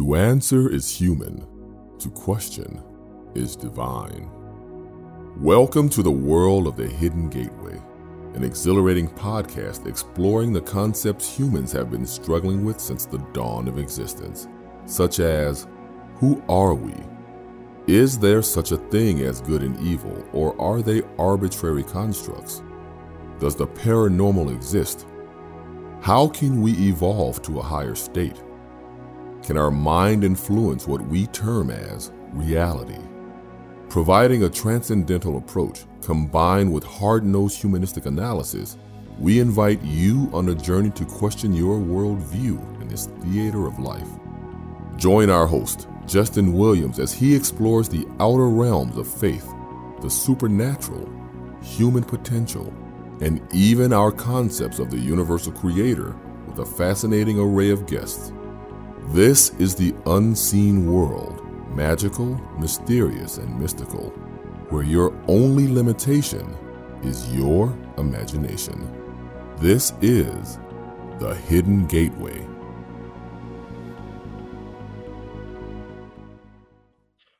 To answer is human, to question is divine. Welcome to the world of the Hidden Gateway, an exhilarating podcast exploring the concepts humans have been struggling with since the dawn of existence, such as who are we? Is there such a thing as good and evil, or are they arbitrary constructs? Does the paranormal exist? How can we evolve to a higher state? Can our mind influence what we term as reality? Providing a transcendental approach combined with hard nosed humanistic analysis, we invite you on a journey to question your worldview in this theater of life. Join our host, Justin Williams, as he explores the outer realms of faith, the supernatural, human potential, and even our concepts of the universal creator with a fascinating array of guests. This is the unseen world, magical, mysterious, and mystical, where your only limitation is your imagination. This is the Hidden Gateway.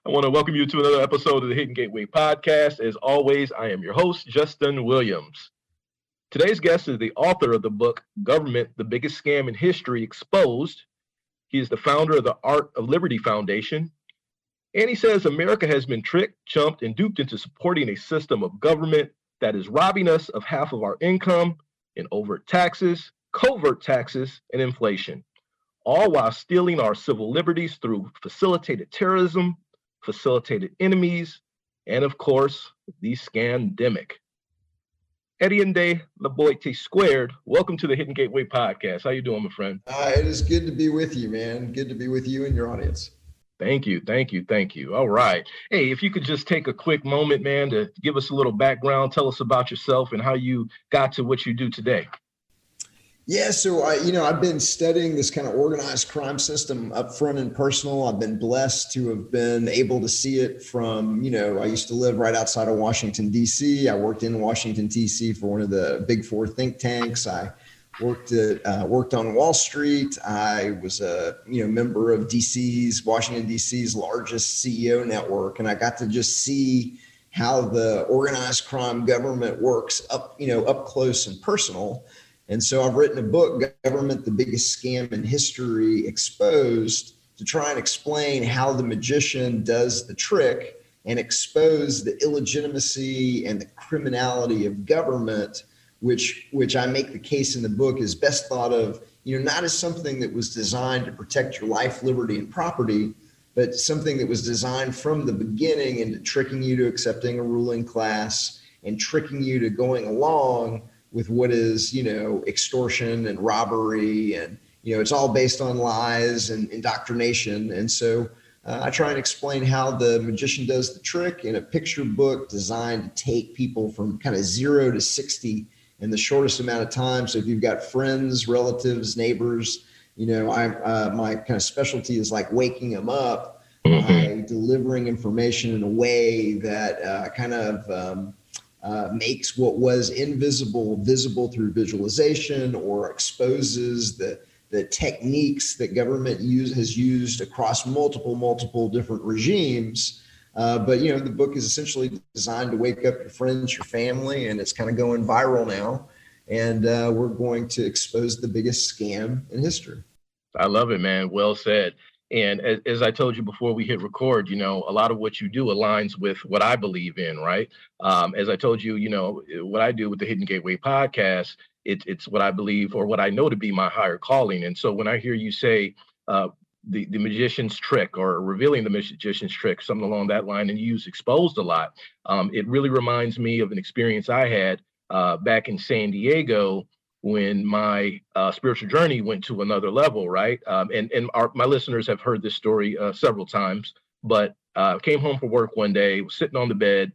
I want to welcome you to another episode of the Hidden Gateway podcast. As always, I am your host, Justin Williams. Today's guest is the author of the book Government, the Biggest Scam in History Exposed he is the founder of the Art of Liberty Foundation. And he says America has been tricked, chumped, and duped into supporting a system of government that is robbing us of half of our income in overt taxes, covert taxes, and inflation, all while stealing our civil liberties through facilitated terrorism, facilitated enemies, and of course, the scandemic. Ediende Laboite Squared, welcome to the Hidden Gateway podcast. How you doing, my friend? Uh, it is good to be with you, man. Good to be with you and your audience. Thank you, thank you, thank you. All right. Hey, if you could just take a quick moment, man, to give us a little background, tell us about yourself and how you got to what you do today. Yeah, so I, you know, I've been studying this kind of organized crime system up front and personal. I've been blessed to have been able to see it from, you know, I used to live right outside of Washington D.C. I worked in Washington D.C. for one of the big four think tanks. I worked at uh, worked on Wall Street. I was a you know member of DC's Washington D.C.'s largest CEO network, and I got to just see how the organized crime government works up you know up close and personal. And so I've written a book, Government, the Biggest Scam in History Exposed, to try and explain how the magician does the trick and expose the illegitimacy and the criminality of government, which, which I make the case in the book is best thought of, you know, not as something that was designed to protect your life, liberty, and property, but something that was designed from the beginning into tricking you to accepting a ruling class and tricking you to going along with what is you know extortion and robbery and you know it's all based on lies and indoctrination and so uh, i try and explain how the magician does the trick in a picture book designed to take people from kind of zero to 60 in the shortest amount of time so if you've got friends relatives neighbors you know i uh, my kind of specialty is like waking them up mm-hmm. by delivering information in a way that uh, kind of um, uh, makes what was invisible visible through visualization or exposes the the techniques that government use has used across multiple multiple different regimes. Uh, but you know the book is essentially designed to wake up your friends your family and it's kind of going viral now. And uh, we're going to expose the biggest scam in history. I love it man. Well said and as, as, I told you before we hit record, you know, a lot of what you do aligns with what I believe in, right? Um, as I told you, you know, what I do with the Hidden Gateway podcast, it, it's what I believe or what I know to be my higher calling. And so when I hear you say uh, the, the magician's trick or revealing the magician's trick, something along that line, and you use exposed a lot, um, it really reminds me of an experience I had uh, back in San Diego when my uh, spiritual journey went to another level, right? Um, and and our, my listeners have heard this story uh, several times, but uh, came home from work one day, was sitting on the bed,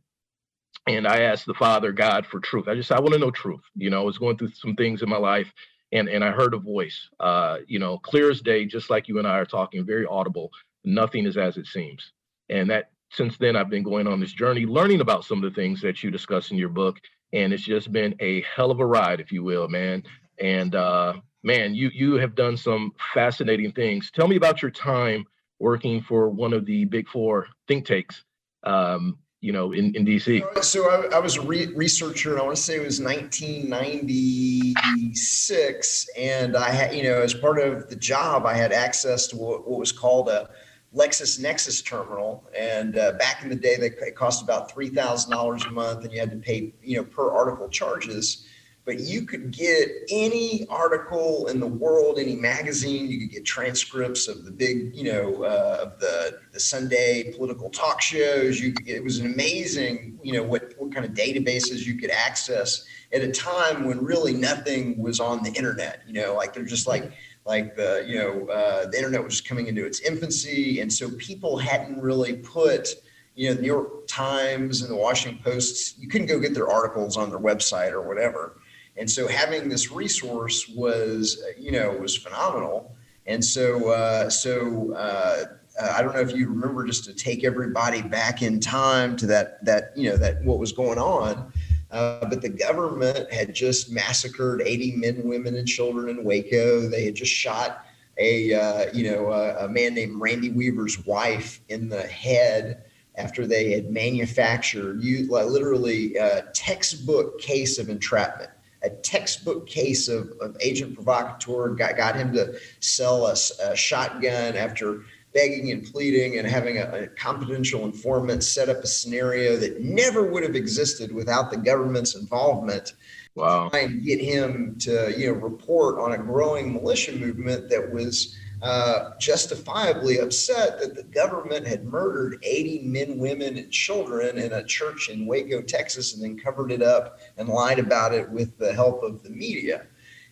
and I asked the Father God for truth. I just I want to know truth. You know, I was going through some things in my life, and and I heard a voice, uh, you know, clear as day, just like you and I are talking, very audible. Nothing is as it seems, and that since then I've been going on this journey, learning about some of the things that you discuss in your book and it's just been a hell of a ride, if you will, man. And uh, man, you you have done some fascinating things. Tell me about your time working for one of the big four think tanks. Um, you know, in, in DC? So I, I was a re- researcher. And I want to say it was 1996, and I had, you know, as part of the job, I had access to what, what was called a LexisNexis terminal. And uh, back in the day, they it cost about three thousand dollars a month, and you had to pay, you know, per article charges but you could get any article in the world, any magazine. You could get transcripts of the big, you know, uh, of the the Sunday political talk shows. You could, it was an amazing, you know, what what kind of databases you could access at a time when really nothing was on the internet. You know, like they're just like like the you know uh, the internet was coming into its infancy, and so people hadn't really put you know the New York Times and the Washington Post. You couldn't go get their articles on their website or whatever. And so having this resource was, you know, was phenomenal. And so, uh, so uh, I don't know if you remember just to take everybody back in time to that, that you know, that what was going on. Uh, but the government had just massacred 80 men, women, and children in Waco. They had just shot a, uh, you know, a, a man named Randy Weaver's wife in the head after they had manufactured you like, literally a textbook case of entrapment a textbook case of, of agent provocateur, got, got him to sell us a shotgun after begging and pleading and having a, a, confidential informant set up a scenario that never would have existed without the government's involvement. Wow. Try and get him to, you know, report on a growing militia movement that was uh, justifiably upset that the government had murdered 80 men, women, and children in a church in Waco, Texas, and then covered it up and lied about it with the help of the media.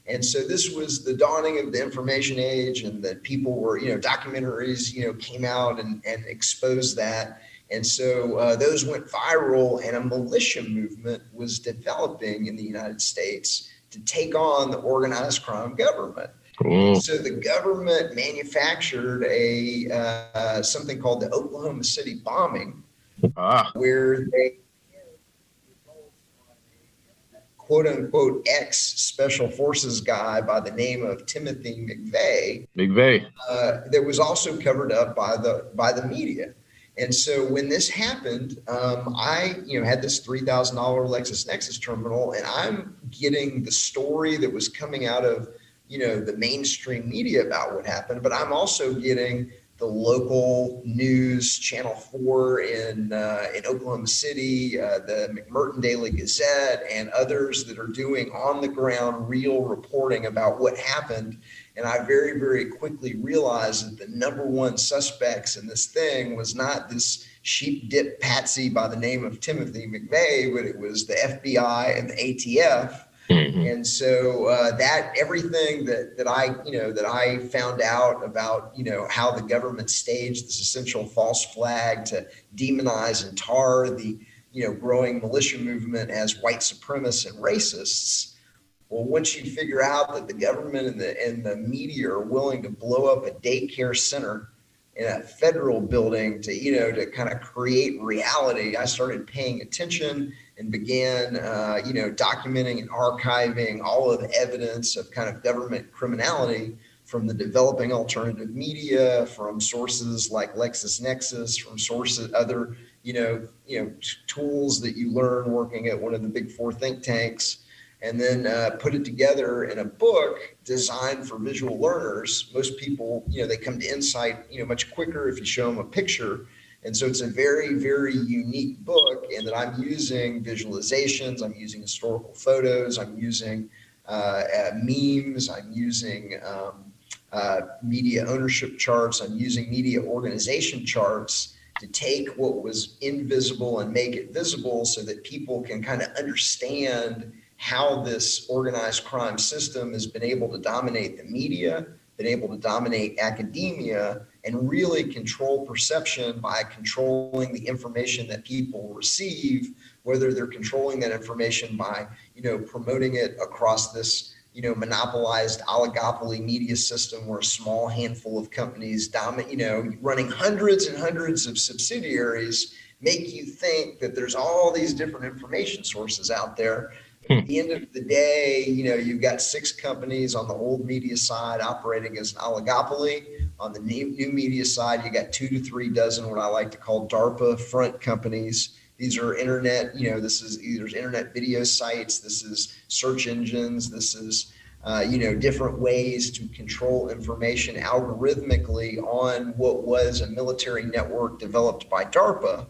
And so this was the dawning of the information age, and that people were, you know, documentaries, you know, came out and, and exposed that. And so uh, those went viral, and a militia movement was developing in the United States to take on the organized crime government. Cool. So the government manufactured a uh, something called the Oklahoma City bombing, ah. where they quote unquote ex special forces guy by the name of Timothy McVeigh. McVeigh. Uh, that was also covered up by the by the media. And so when this happened, um, I you know had this three thousand dollar LexisNexis terminal, and I'm getting the story that was coming out of you know the mainstream media about what happened, but I'm also getting the local news, Channel Four in uh, in Oklahoma City, uh, the McCurtain Daily Gazette, and others that are doing on the ground real reporting about what happened. And I very very quickly realized that the number one suspects in this thing was not this sheep dip patsy by the name of Timothy McVeigh, but it was the FBI and the ATF Mm-hmm. And so uh, that everything that that I you know that I found out about you know how the government staged this essential false flag to demonize and tar the you know growing militia movement as white supremacists and racists. Well, once you figure out that the government and the and the media are willing to blow up a daycare center in a federal building to you know to kind of create reality, I started paying attention and began, uh, you know, documenting and archiving all of the evidence of kind of government criminality from the developing alternative media, from sources like LexisNexis, from sources other, you know, you know, t- tools that you learn working at one of the big four think tanks, and then uh, put it together in a book designed for visual learners. Most people, you know, they come to insight, you know, much quicker if you show them a picture and so it's a very, very unique book in that I'm using visualizations, I'm using historical photos, I'm using uh, uh, memes, I'm using um, uh, media ownership charts, I'm using media organization charts to take what was invisible and make it visible so that people can kind of understand how this organized crime system has been able to dominate the media, been able to dominate academia, and really control perception by controlling the information that people receive whether they're controlling that information by you know promoting it across this you know monopolized oligopoly media system where a small handful of companies dominate you know running hundreds and hundreds of subsidiaries make you think that there's all these different information sources out there Hmm. At the end of the day, you know, you've got six companies on the old media side operating as an oligopoly. On the new, media side, you got two to three dozen what I like to call DARPA front companies. These are internet, you know, this is either internet video sites, this is search engines, this is uh, you know, different ways to control information algorithmically on what was a military network developed by DARPA.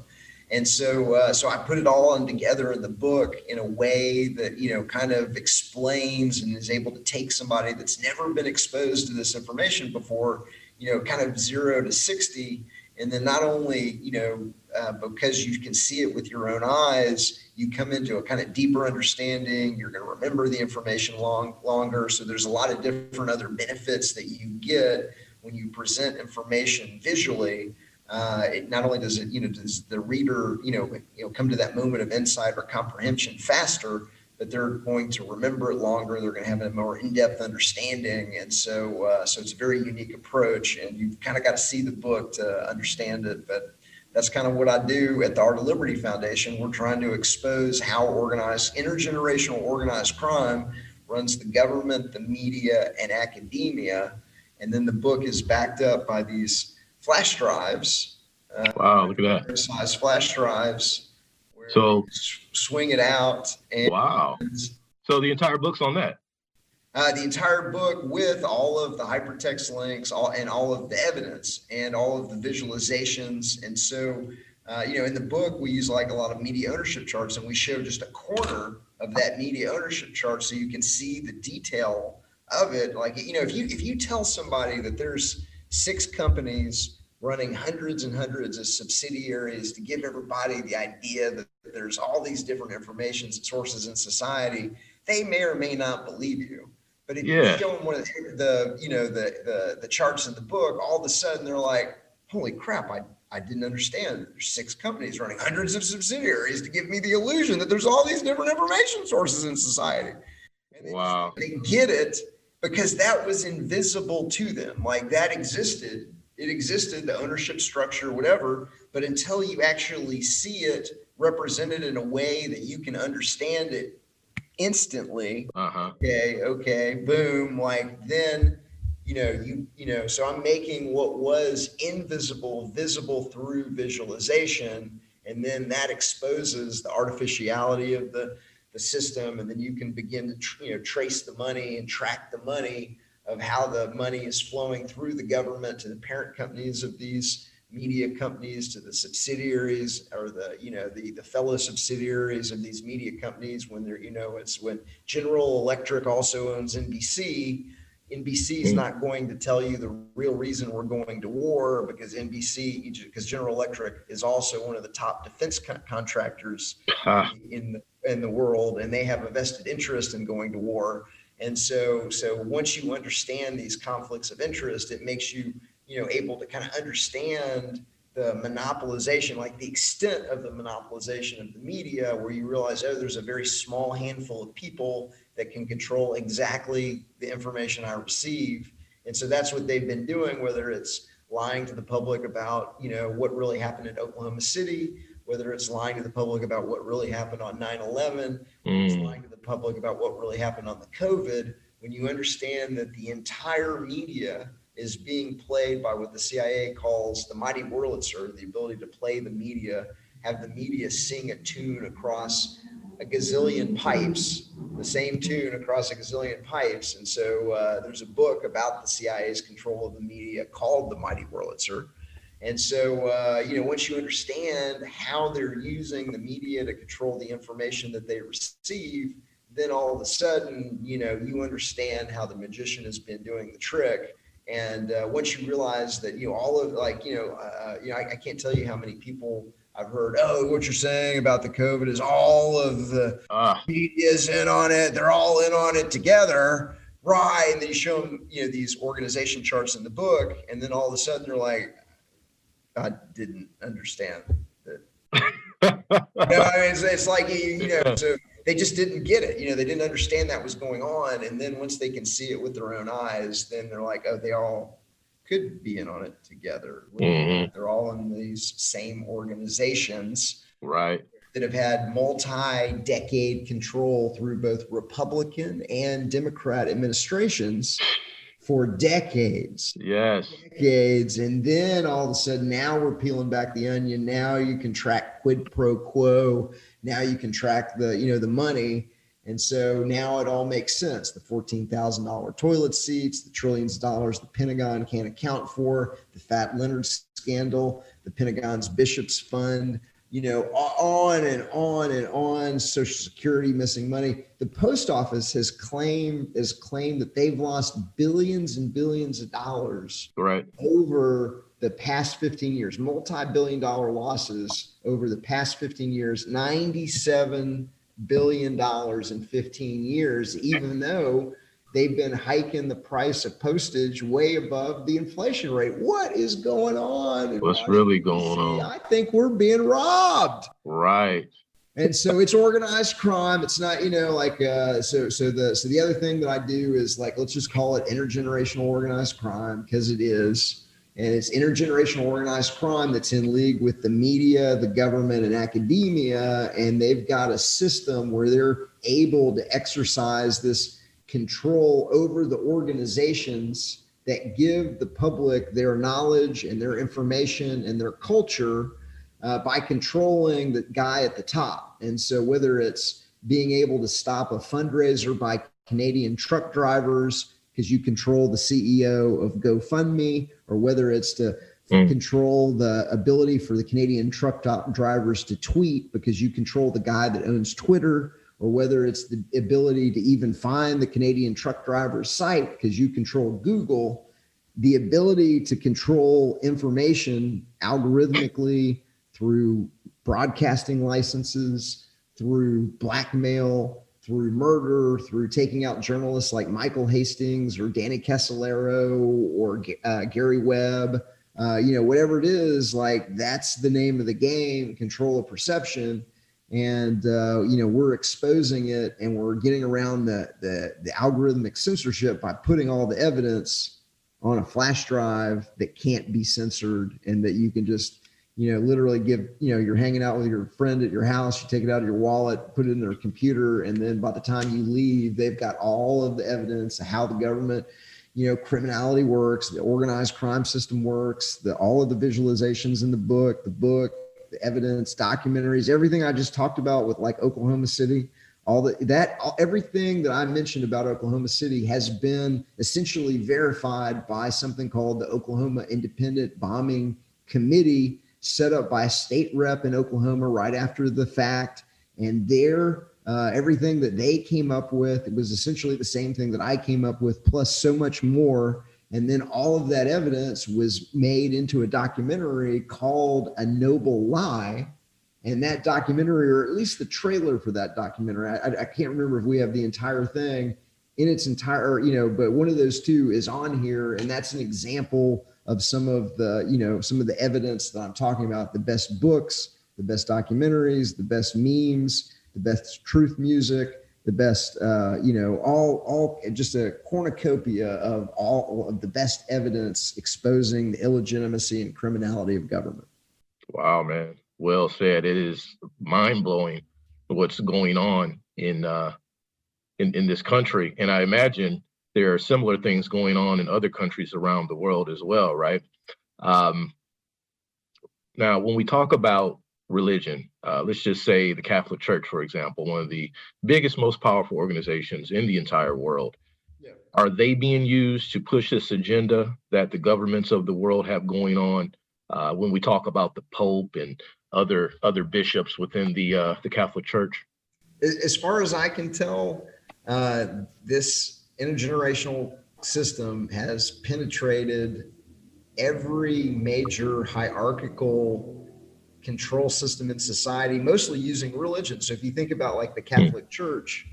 And so, uh, so I put it all on together in the book in a way that you know kind of explains and is able to take somebody that's never been exposed to this information before, you know, kind of zero to sixty, and then not only you know uh, because you can see it with your own eyes, you come into a kind of deeper understanding. You're going to remember the information long longer. So there's a lot of different other benefits that you get when you present information visually. Uh, it not only does it, you know, does the reader, you know, you know, come to that moment of insight or comprehension faster, they're going to remember it longer. They're going to have a more in-depth understanding, and so, uh, so it's a very unique approach. And you've kind of got to see the book to understand it. But that's kind of what I do at the Art of Liberty Foundation. We're trying to expose how organized, intergenerational organized crime runs the government, the media, and academia. And then the book is backed up by these flash drives. Uh, wow, look at that. Size flash drives. So swing it out. And, wow. So the entire book's on that uh, the entire book with all of the hypertext links all, and all of the evidence and all of the visualizations. And so, uh, you know, in the book, we use like a lot of media ownership charts and we show just a corner of that media ownership chart so you can see the detail of it. Like, you know, if you if you tell somebody that there's six companies running hundreds and hundreds of subsidiaries to give everybody the idea that there's all these different information sources in society, they may or may not believe you. But if yeah. you show them one of the, you know the, the the charts in the book, all of a sudden they're like, "Holy crap! I I didn't understand. There's six companies running hundreds of subsidiaries to give me the illusion that there's all these different information sources in society." And they, wow! They get it because that was invisible to them. Like that existed. It existed, the ownership structure, whatever. But until you actually see it represented in a way that you can understand it instantly. Uh-huh. Okay, okay, boom. Like then, you know, you you know, so I'm making what was invisible visible through visualization, and then that exposes the artificiality of the the system, and then you can begin to you know trace the money and track the money of how the money is flowing through the government to the parent companies of these media companies to the subsidiaries or the you know the the fellow subsidiaries of these media companies when they're you know it's when General Electric also owns NBC NBC is mm-hmm. not going to tell you the real reason we're going to war because NBC because General Electric is also one of the top defense co- contractors uh. in the in the world and they have a vested interest in going to war and so so once you understand these conflicts of interest it makes you you know able to kind of understand the monopolization, like the extent of the monopolization of the media, where you realize, oh, there's a very small handful of people that can control exactly the information I receive. And so that's what they've been doing, whether it's lying to the public about, you know, what really happened in Oklahoma City, whether it's lying to the public about what really happened on 9-11, mm. it's lying to the public about what really happened on the COVID, when you understand that the entire media is being played by what the CIA calls the mighty Wurlitzer, the ability to play the media, have the media sing a tune across a gazillion pipes, the same tune across a gazillion pipes. And so uh, there's a book about the CIA's control of the media called The Mighty Wurlitzer. And so, uh, you know, once you understand how they're using the media to control the information that they receive, then all of a sudden, you know, you understand how the magician has been doing the trick and uh, once you realize that, you know, all of like, you know, uh, you know, I, I, can't tell you how many people I've heard, oh, what you're saying about the COVID is all of the uh. media's in on it. They're all in on it together. Right. And then you show them, you know, these organization charts in the book. And then all of a sudden they're like, I didn't understand that. know, I mean, it's, it's like, you, you know, so they just didn't get it. You know, they didn't understand that was going on. And then once they can see it with their own eyes, then they're like, oh, they all could be in on it together. Mm-hmm. They're all in these same organizations. Right. that have had multi-decade control through both Republican and Democrat administrations for decades. Yes. Decades. And then all of a sudden, now we're peeling back the onion. Now you can track quid pro quo. Now you can track the, you know, the money. And so now it all makes sense. The $14,000 toilet seats, the trillions of dollars the Pentagon can't account for, the Fat Leonard scandal, the Pentagon's Bishops Fund, you know, on and on and on. Social Security missing money. The post office has claimed has claimed that they've lost billions and billions of dollars right. over the past 15 years, multi-billion dollar losses over the past 15 years, 97 billion dollars in 15 years, even though they've been hiking the price of postage way above the inflation rate. What is going on? What's really going on? I think we're being robbed. Right. And so it's organized crime. It's not, you know, like uh, so. So the so the other thing that I do is like let's just call it intergenerational organized crime because it is, and it's intergenerational organized crime that's in league with the media, the government, and academia, and they've got a system where they're able to exercise this control over the organizations that give the public their knowledge and their information and their culture uh, by controlling the guy at the top. And so, whether it's being able to stop a fundraiser by Canadian truck drivers because you control the CEO of GoFundMe, or whether it's to mm. control the ability for the Canadian truck drivers to tweet because you control the guy that owns Twitter or whether it's the ability to even find the Canadian truck driver's site because you control Google, the ability to control information algorithmically through broadcasting licenses, through blackmail, through murder, through taking out journalists like Michael Hastings or Danny Casolaro or uh, Gary Webb. Uh, you know, whatever it is, like that's the name of the game, control of perception and uh, you know we're exposing it and we're getting around the, the, the algorithmic censorship by putting all the evidence on a flash drive that can't be censored and that you can just you know literally give you know you're hanging out with your friend at your house you take it out of your wallet put it in their computer and then by the time you leave they've got all of the evidence of how the government you know criminality works the organized crime system works the all of the visualizations in the book the book the evidence, documentaries, everything I just talked about with like Oklahoma City, all the, that, all, everything that I mentioned about Oklahoma City has been essentially verified by something called the Oklahoma Independent Bombing Committee, set up by a state rep in Oklahoma right after the fact. And their uh, everything that they came up with it was essentially the same thing that I came up with, plus so much more and then all of that evidence was made into a documentary called A Noble Lie. And that documentary, or at least the trailer for that documentary, I, I can't remember if we have the entire thing in its entire, you know, but one of those two is on here. And that's an example of some of the, you know, some of the evidence that I'm talking about the best books, the best documentaries, the best memes, the best truth music the best, uh, you know, all all just a cornucopia of all of the best evidence exposing the illegitimacy and criminality of government. Wow, man, well said. It is mind blowing what's going on in uh, in in this country, and I imagine there are similar things going on in other countries around the world as well, right? Um, now, when we talk about religion. Uh, let's just say the Catholic Church, for example, one of the biggest, most powerful organizations in the entire world. Yeah. Are they being used to push this agenda that the governments of the world have going on? Uh, when we talk about the Pope and other other bishops within the uh, the Catholic Church, as far as I can tell, uh, this intergenerational system has penetrated every major hierarchical control system in society, mostly using religion. So if you think about like the Catholic Church,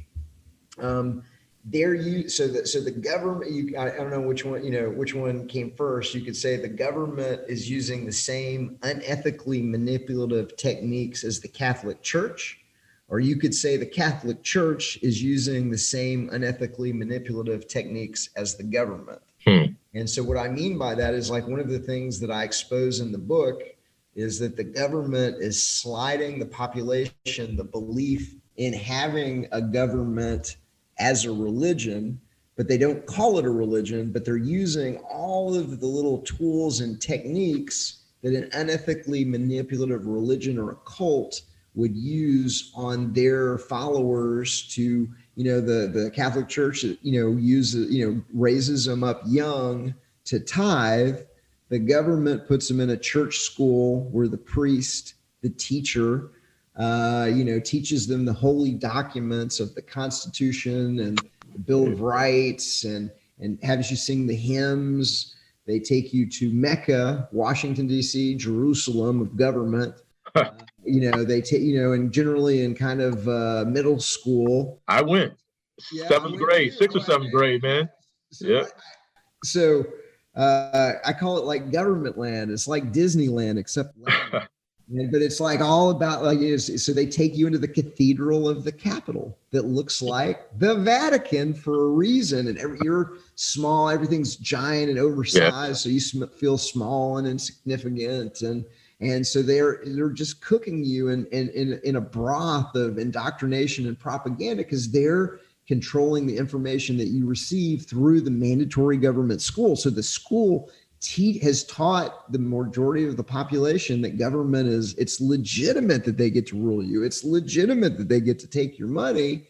um, they're you so that so the government you I, I don't know which one you know which one came first you could say the government is using the same unethically manipulative techniques as the catholic church or you could say the catholic church is using the same unethically manipulative techniques as the government hmm. and so what i mean by that is like one of the things that i expose in the book is that the government is sliding the population the belief in having a government as a religion but they don't call it a religion but they're using all of the little tools and techniques that an unethically manipulative religion or a cult would use on their followers to you know the the catholic church you know uses you know raises them up young to tithe the government puts them in a church school where the priest the teacher uh, you know teaches them the holy documents of the constitution and the bill of rights and and has you sing the hymns. They take you to mecca washington d.c jerusalem of government. Uh, you know they take you know and generally in kind of uh, middle school. I went yeah, seventh I went grade sixth or seventh grade man. So yeah. so uh, i call it like government land it's like disneyland except land. but it's like all about like so they take you into the cathedral of the capital that looks like the Vatican for a reason, and every, you're small, everything's giant and oversized, yeah. so you sm- feel small and insignificant, and and so they're they're just cooking you in in in, in a broth of indoctrination and propaganda because they're controlling the information that you receive through the mandatory government school. So the school te- has taught the majority of the population that government is it's legitimate that they get to rule you. It's legitimate that they get to take your money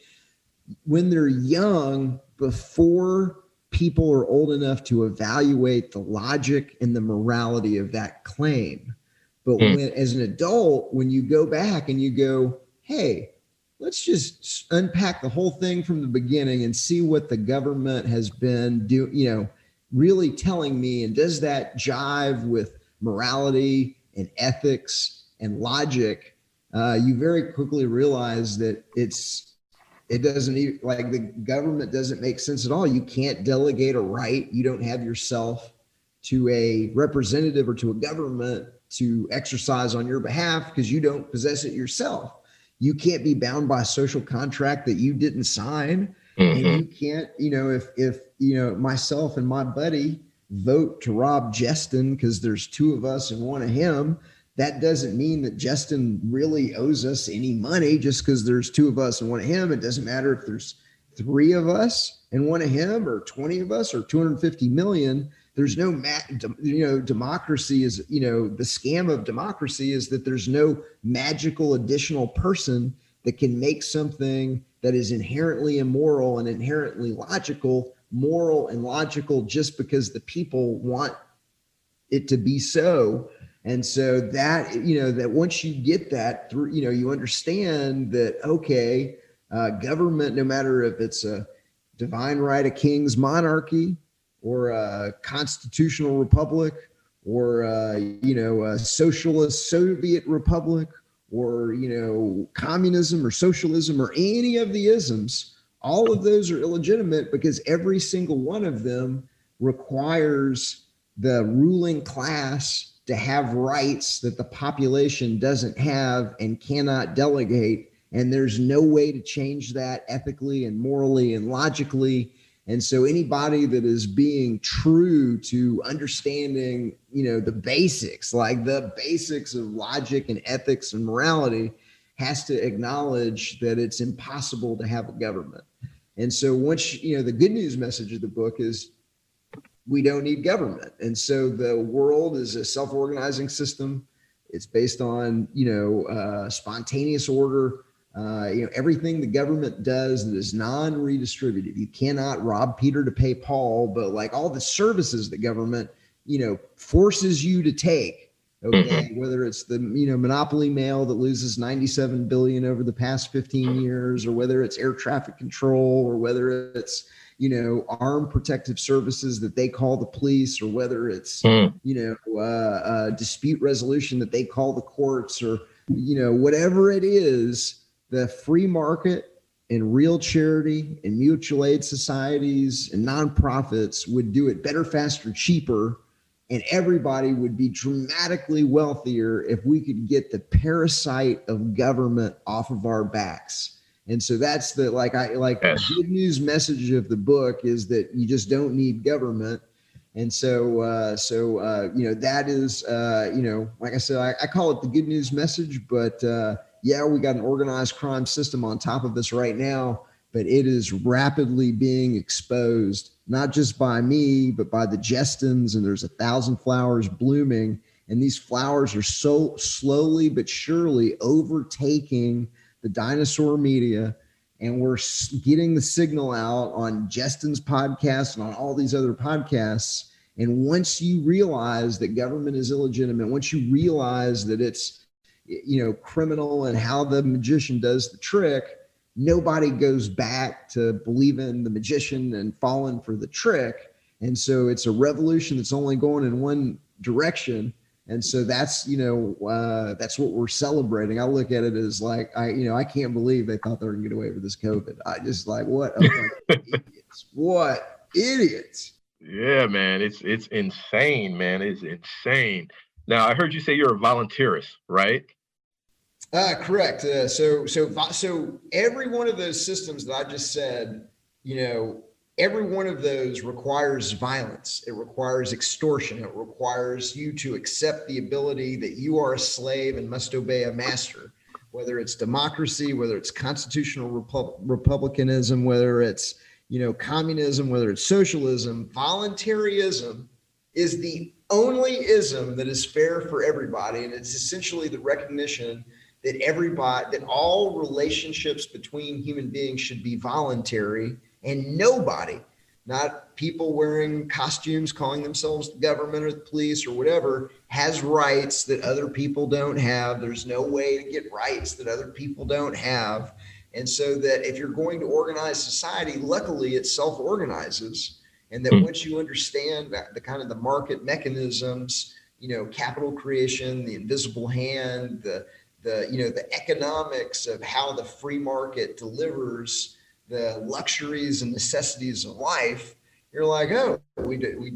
when they're young before people are old enough to evaluate the logic and the morality of that claim. But mm. when, as an adult, when you go back and you go, hey, let's just unpack the whole thing from the beginning and see what the government has been doing, you know, really telling me, and does that jive with morality and ethics and logic? Uh, you very quickly realize that it's it doesn't even like the government doesn't make sense at all. You can't delegate a right. You don't have yourself to a representative or to a government to exercise on your behalf because you don't possess it yourself. You can't be bound by a social contract that you didn't sign. Mm-hmm. And you can't, you know, if if you know myself and my buddy vote to rob Justin because there's two of us and one of him, that doesn't mean that Justin really owes us any money just because there's two of us and one of him. It doesn't matter if there's three of us and one of him or 20 of us or 250 million there's no you know democracy is you know the scam of democracy is that there's no magical additional person that can make something that is inherently immoral and inherently logical moral and logical just because the people want it to be so. And so that you know that once you get that through you know you understand that okay uh, government no matter if it's a divine right of kings monarchy or a constitutional republic or uh, you know a socialist Soviet republic or you know communism or socialism or any of the isms all of those are illegitimate because every single one of them requires the ruling class to have rights that the population doesn't have and cannot delegate. And there's no way to change that ethically and morally and logically and so anybody that is being true to understanding, you know, the basics, like the basics of logic and ethics and morality, has to acknowledge that it's impossible to have a government. And so once, you know, the good news message of the book is we don't need government. And so the world is a self-organizing system. It's based on, you know, uh, spontaneous order uh, you know, everything the government does that is non-redistributive. You cannot rob Peter to pay Paul, but like all the services the government, you know, forces you to take. Okay, mm-hmm. whether it's the you know monopoly mail that loses 97 billion over the past 15 years, or whether it's air traffic control, or whether it's you know armed protective services that they call the police, or whether it's mm. you know uh, uh, dispute resolution that they call the courts, or you know whatever it is the free market and real charity and mutual aid societies and nonprofits would do it better, faster, cheaper, and everybody would be dramatically wealthier if we could get the parasite of government off of our backs. And so that's the like I like yes. the good news message of the book is that you just don't need government. And so, uh, so uh, you know, that is, uh, you know, like I said, I, I, call it the good news message. But uh, yeah, we got an organized crime system on top of us right now, but it is rapidly being exposed, not just by me, but by the Justins. And there's a thousand flowers blooming, and these flowers are so slowly but surely overtaking the dinosaur media and we're getting the signal out on Justin's podcast and on all these other podcasts. And once you realize that government is illegitimate, once you realize that it's you know criminal and how the magician does the trick, nobody goes back to believing the magician and falling for the trick. And so it's a revolution that's only going in one direction and so that's you know uh, that's what we're celebrating. I look at it as like I you know I can't believe they thought they were going to get away with this COVID. I just like what idiots, what idiots. Yeah, man, it's it's insane, man. It's insane. Now I heard you say you're a voluntaryist, right? Uh, correct. Uh, so so so every one of those systems that I just said, you know, every one of those requires violence. It requires extortion. It requires you to accept the ability that you are a slave and must obey a master, whether it's democracy, whether it's constitutional Repub- republicanism, whether it's you know communism, whether it's socialism. Voluntarism is the only ism that is fair for everybody, and it's essentially the recognition that everybody that all relationships between human beings should be voluntary and nobody, not people wearing costumes calling themselves the government or the police or whatever, has rights that other people don't have. There's no way to get rights that other people don't have. And so that if you're going to organize society, luckily it self organizes. And that hmm. once you understand that the kind of the market mechanisms, you know, capital creation, the invisible hand, the the you know the economics of how the free market delivers the luxuries and necessities of life, you're like, oh, we did we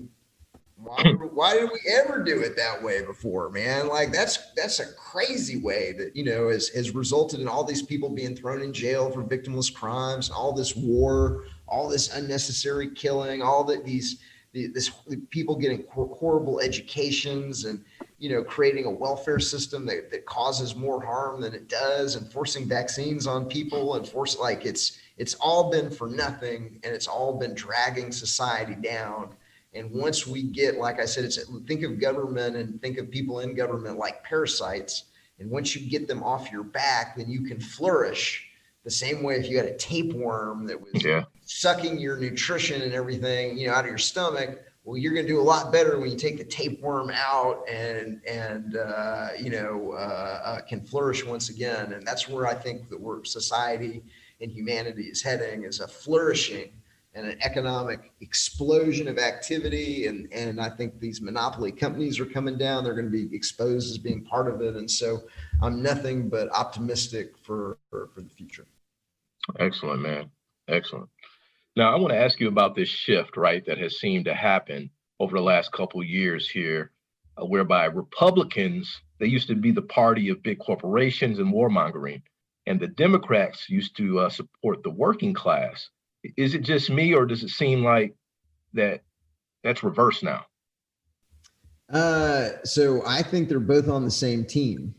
why, why did we ever do it that way before, man? Like that's that's a crazy way that you know has has resulted in all these people being thrown in jail for victimless crimes, all this war, all this unnecessary killing, all that these this people getting horrible educations and you know creating a welfare system that, that causes more harm than it does and forcing vaccines on people and force like it's it's all been for nothing and it's all been dragging society down and once we get like i said it's think of government and think of people in government like parasites and once you get them off your back then you can flourish the same way if you had a tapeworm that was yeah. Sucking your nutrition and everything you know out of your stomach well you're going to do a lot better when you take the tapeworm out and and uh, you know uh, uh, can flourish once again and that's where i think that we're society and humanity is heading is a flourishing and an economic explosion of activity. And, and I think these monopoly companies are coming down. They're going to be exposed as being part of it. And so I'm nothing but optimistic for, for, for the future. Excellent, man. Excellent. Now, I want to ask you about this shift, right, that has seemed to happen over the last couple years here, uh, whereby Republicans, they used to be the party of big corporations and warmongering and the Democrats used to uh, support the working class. Is it just me, or does it seem like that that's reversed now? Uh, so I think they're both on the same team.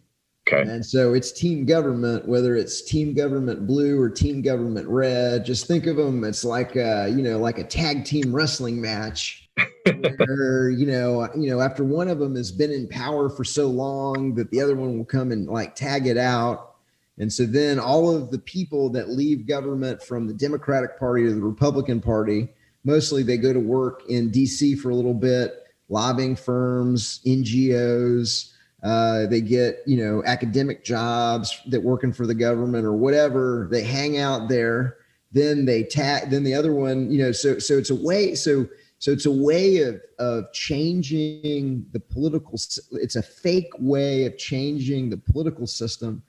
Okay. And so it's team government, whether it's team government blue or team government red. Just think of them. It's like a, you know, like a tag team wrestling match. where you know, you know, after one of them has been in power for so long that the other one will come and like tag it out and so then all of the people that leave government from the Democratic Party to the Republican Party, mostly they go to work in DC for a little bit, lobbying firms, NGOs. Uh, they get you know academic jobs that working for the government or whatever. They hang out there. Then they tag. Then the other one, you know. So so it's a way. So so it's a way of of changing the political. It's a fake way of changing the political system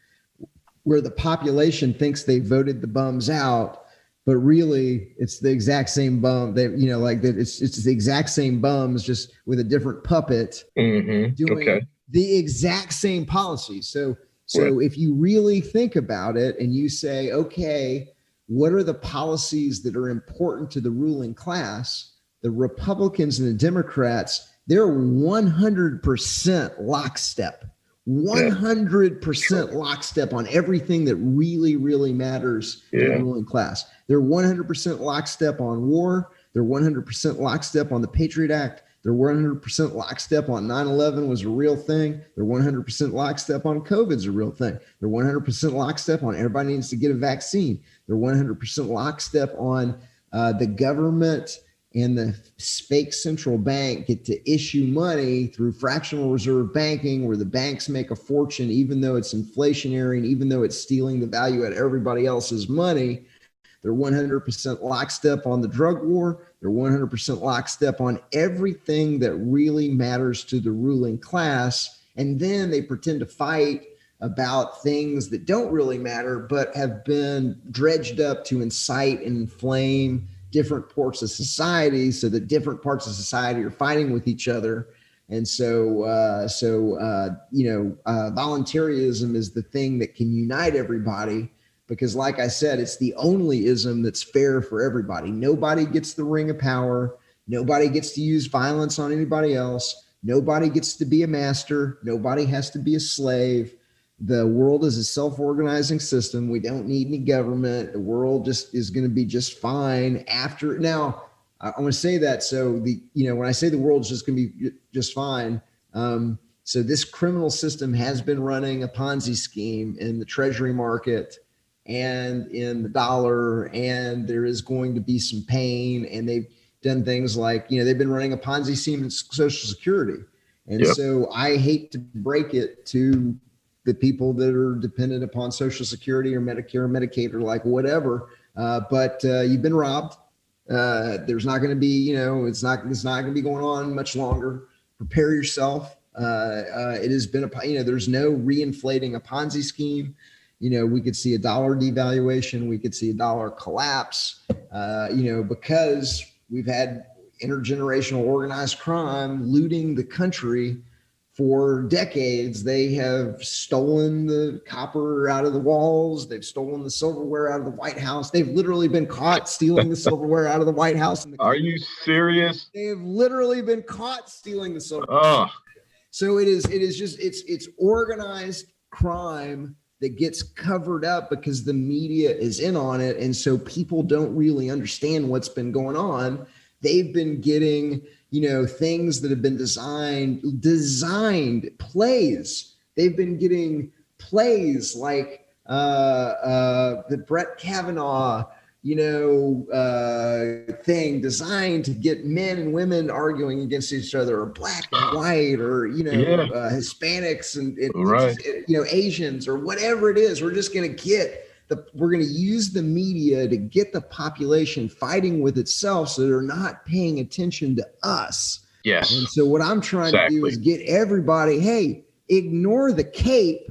where the population thinks they voted the bums out, but really it's the exact same bum. They, you know, like that. It's it's the exact same bums, just with a different puppet mm-hmm. doing okay. The exact same policy. So so if you really think about it and you say, okay, what are the policies that are important to the ruling class? the Republicans and the Democrats, they're 100% lockstep. 100% lockstep on everything that really, really matters yeah. to the ruling class. They're 100% lockstep on war. They're 100% lockstep on the Patriot Act. They're 100% lockstep on 9 11 was a real thing. They're 100% lockstep on COVID's a real thing. They're 100% lockstep on everybody needs to get a vaccine. They're 100% lockstep on uh, the government and the fake central bank get to issue money through fractional reserve banking where the banks make a fortune even though it's inflationary and even though it's stealing the value out of everybody else's money they're 100% lockstep on the drug war. They're 100% lockstep on everything that really matters to the ruling class. And then they pretend to fight about things that don't really matter but have been dredged up to incite and inflame different parts of society so that different parts of society are fighting with each other. And so uh, so uh, you know uh, voluntarism is the thing that can unite everybody because like i said it's the only ism that's fair for everybody. Nobody gets the ring of power. Nobody gets to use violence on anybody else. Nobody gets to be a master. Nobody has to be a slave. The world is a self-organizing system. We don't need any government. The world just is going to be just fine after now i want to say that so the you know when i say the world's just going to be just fine um, so this criminal system has been running a ponzi scheme in the treasury market and in the dollar and there is going to be some pain and they've done things like you know they've been running a ponzi scheme in social security and yep. so i hate to break it to the people that are dependent upon Social Security or Medicare or Medicaid or like whatever. Uh, but uh, you've been robbed. Uh, there's not going to be, you know, it's not it's not going to be going on much longer. Prepare yourself. Uh, uh, it has been a, you know, there's no reinflating a Ponzi scheme. You know, we could see a dollar devaluation. We could see a dollar collapse. Uh, you know, because we've had intergenerational organized crime looting the country for decades, they have stolen the copper out of the walls. They've stolen the silverware out of the White House. They've literally been caught stealing the silverware out of the White House. Are you serious? They've literally been caught stealing the silverware. Oh. So it is. It is just. It's it's organized crime that gets covered up because the media is in on it, and so people don't really understand what's been going on. They've been getting you know things that have been designed designed plays they've been getting plays like uh uh the brett kavanaugh you know uh thing designed to get men and women arguing against each other or black and white or you know yeah. uh, hispanics and, and right. you know asians or whatever it is we're just going to get the, we're going to use the media to get the population fighting with itself so they're not paying attention to us. Yes. And so what I'm trying exactly. to do is get everybody, hey, ignore the cape.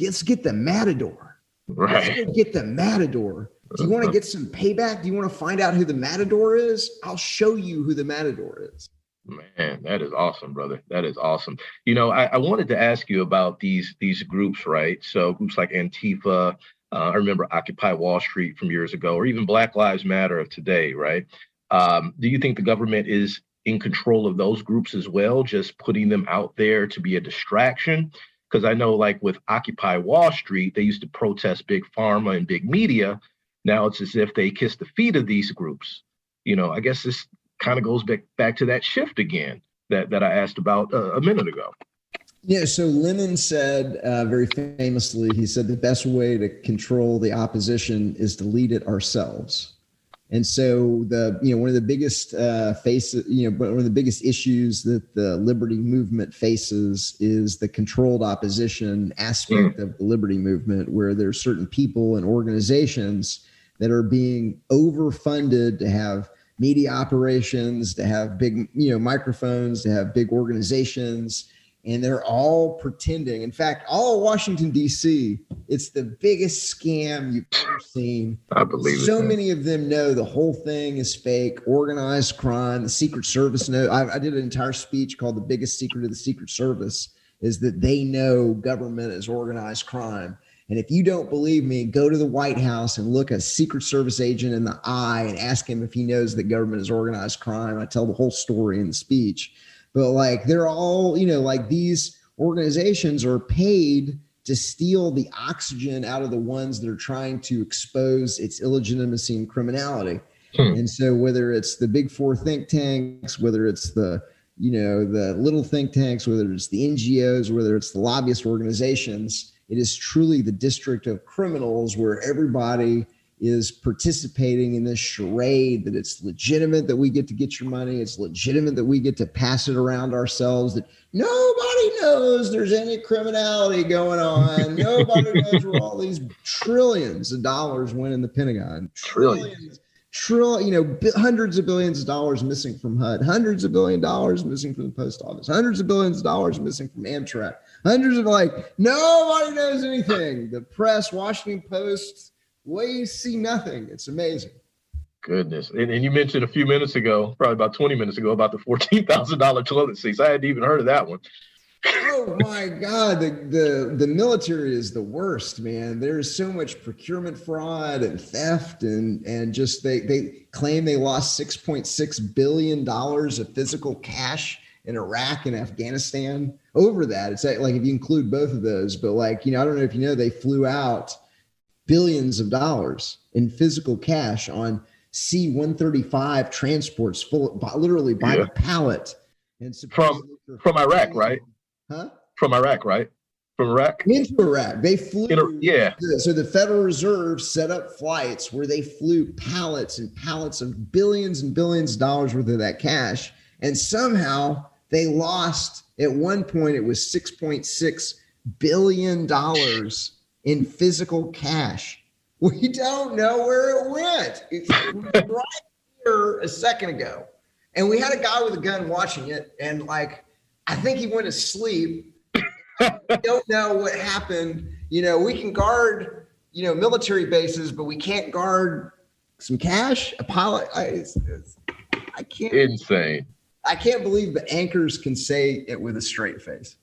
Let's get the matador. Right. Let's get the matador. Do you want to get some payback? Do you want to find out who the matador is? I'll show you who the matador is. Man, that is awesome, brother. That is awesome. You know, I, I wanted to ask you about these these groups, right? So groups like Antifa, uh, I remember Occupy Wall Street from years ago, or even Black Lives Matter of today, right? Um, do you think the government is in control of those groups as well, just putting them out there to be a distraction? Because I know, like with Occupy Wall Street, they used to protest big pharma and big media. Now it's as if they kiss the feet of these groups. You know, I guess this kind of goes back back to that shift again that that I asked about uh, a minute ago. Yeah, so Lenin said uh, very famously, he said the best way to control the opposition is to lead it ourselves. And so the you know one of the biggest uh, faces you know one of the biggest issues that the liberty movement faces is the controlled opposition aspect mm. of the liberty movement, where there's certain people and organizations that are being overfunded to have media operations, to have big you know microphones, to have big organizations and they're all pretending. In fact, all of Washington D.C. It's the biggest scam you've ever seen. I believe so it, many of them know the whole thing is fake, organized crime. The Secret Service know. I, I did an entire speech called "The Biggest Secret of the Secret Service" is that they know government is organized crime. And if you don't believe me, go to the White House and look a Secret Service agent in the eye and ask him if he knows that government is organized crime. I tell the whole story in the speech. But like they're all, you know, like these organizations are paid to steal the oxygen out of the ones that are trying to expose its illegitimacy and criminality. Hmm. And so whether it's the big four think tanks, whether it's the you know the little think tanks, whether it's the NGOs, whether it's the lobbyist organizations, it is truly the district of criminals where everybody is participating in this charade that it's legitimate that we get to get your money. It's legitimate that we get to pass it around ourselves, that nobody knows there's any criminality going on. nobody knows where all these trillions of dollars went in the Pentagon. Trillions trillion, you know, hundreds of billions of dollars missing from HUD, hundreds of billion dollars missing from the post office, hundreds of billions of dollars missing from Amtrak, hundreds of like nobody knows anything. The press, Washington Post, we see nothing. It's amazing. Goodness. And, and you mentioned a few minutes ago, probably about 20 minutes ago, about the $14,000 toilet seats. I hadn't even heard of that one oh my god the, the the military is the worst man. There's so much procurement fraud and theft and and just they they claim they lost 6.6 billion dollars of physical cash in iraq and afghanistan. Over that it's like if you include both of those but like you know i don't know if you know they flew out billions of dollars in physical cash on c-135 transports full literally by yeah. the pallet and from from iraq right Huh? From Iraq, right? From Iraq? Into Iraq. They flew. In, yeah. So the Federal Reserve set up flights where they flew pallets and pallets of billions and billions of dollars worth of that cash. And somehow they lost, at one point, it was $6.6 billion in physical cash. We don't know where it went. It's right here a second ago. And we had a guy with a gun watching it. And like, I think he went to sleep. I don't know what happened. You know, we can guard, you know, military bases, but we can't guard some cash. Apollo, I, it's, it's, I can't. Insane. I can't believe the anchors can say it with a straight face.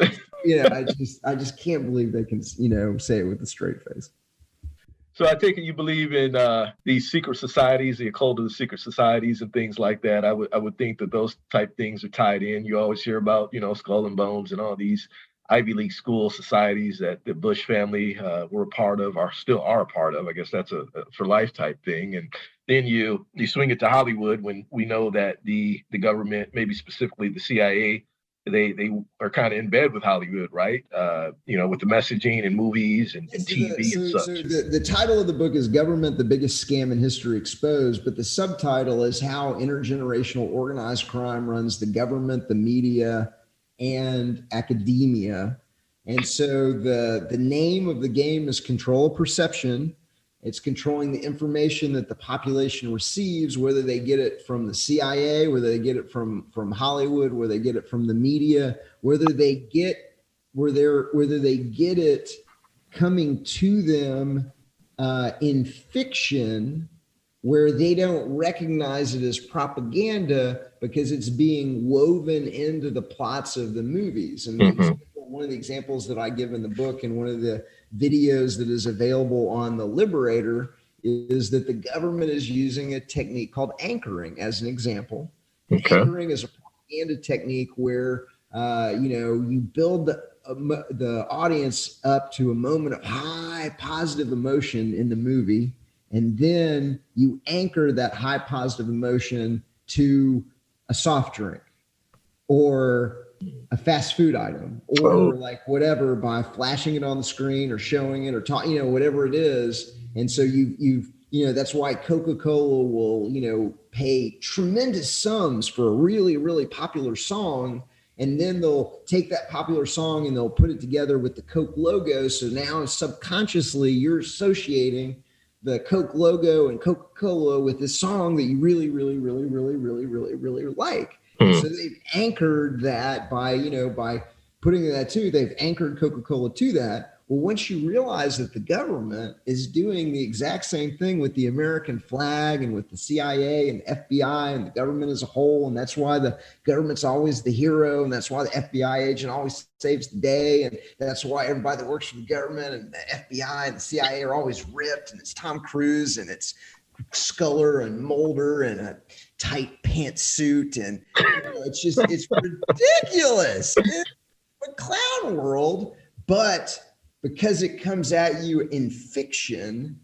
I, you know, I just, I just can't believe they can, you know, say it with a straight face. So I take it you believe in uh, these secret societies, the occult of the secret societies, and things like that. I would I would think that those type things are tied in. You always hear about you know Skull and Bones and all these Ivy League school societies that the Bush family uh, were a part of, or still are a part of. I guess that's a, a, for life type thing. And then you you swing it to Hollywood when we know that the the government, maybe specifically the CIA, they they are kind of in bed with Hollywood, right? Uh, you know, with the messaging and movies and, and TV so, and such. So the, the title of the book is "Government: The Biggest Scam in History Exposed," but the subtitle is "How Intergenerational Organized Crime Runs the Government, the Media, and Academia." And so the the name of the game is Control Perception it's controlling the information that the population receives, whether they get it from the CIA, whether they get it from from Hollywood, whether they get it from the media, whether they get where they're whether they get it coming to them uh, in fiction where they don't recognize it as propaganda because it's being woven into the plots of the movies. And mm-hmm. One of the examples that I give in the book and one of the videos that is available on the Liberator is that the government is using a technique called anchoring as an example. Okay. Anchoring is a propaganda technique where uh, you know you build the uh, the audience up to a moment of high positive emotion in the movie, and then you anchor that high positive emotion to a soft drink or a fast food item or oh. like whatever by flashing it on the screen or showing it or talking, you know, whatever it is. And so you you've you know that's why Coca-Cola will you know pay tremendous sums for a really really popular song and then they'll take that popular song and they'll put it together with the Coke logo. So now subconsciously you're associating the Coke logo and Coca-Cola with this song that you really, really, really, really, really, really, really like. Mm. So they've anchored that by, you know, by putting that too, they've anchored Coca Cola to that. Well, once you realize that the government is doing the exact same thing with the American flag and with the CIA and FBI and the government as a whole, and that's why the government's always the hero, and that's why the FBI agent always saves the day, and that's why everybody that works for the government and the FBI and the CIA are always ripped, and it's Tom Cruise and it's Scully and Mulder and tight pantsuit, and you know, it's just it's ridiculous. It's a clown world, but because it comes at you in fiction,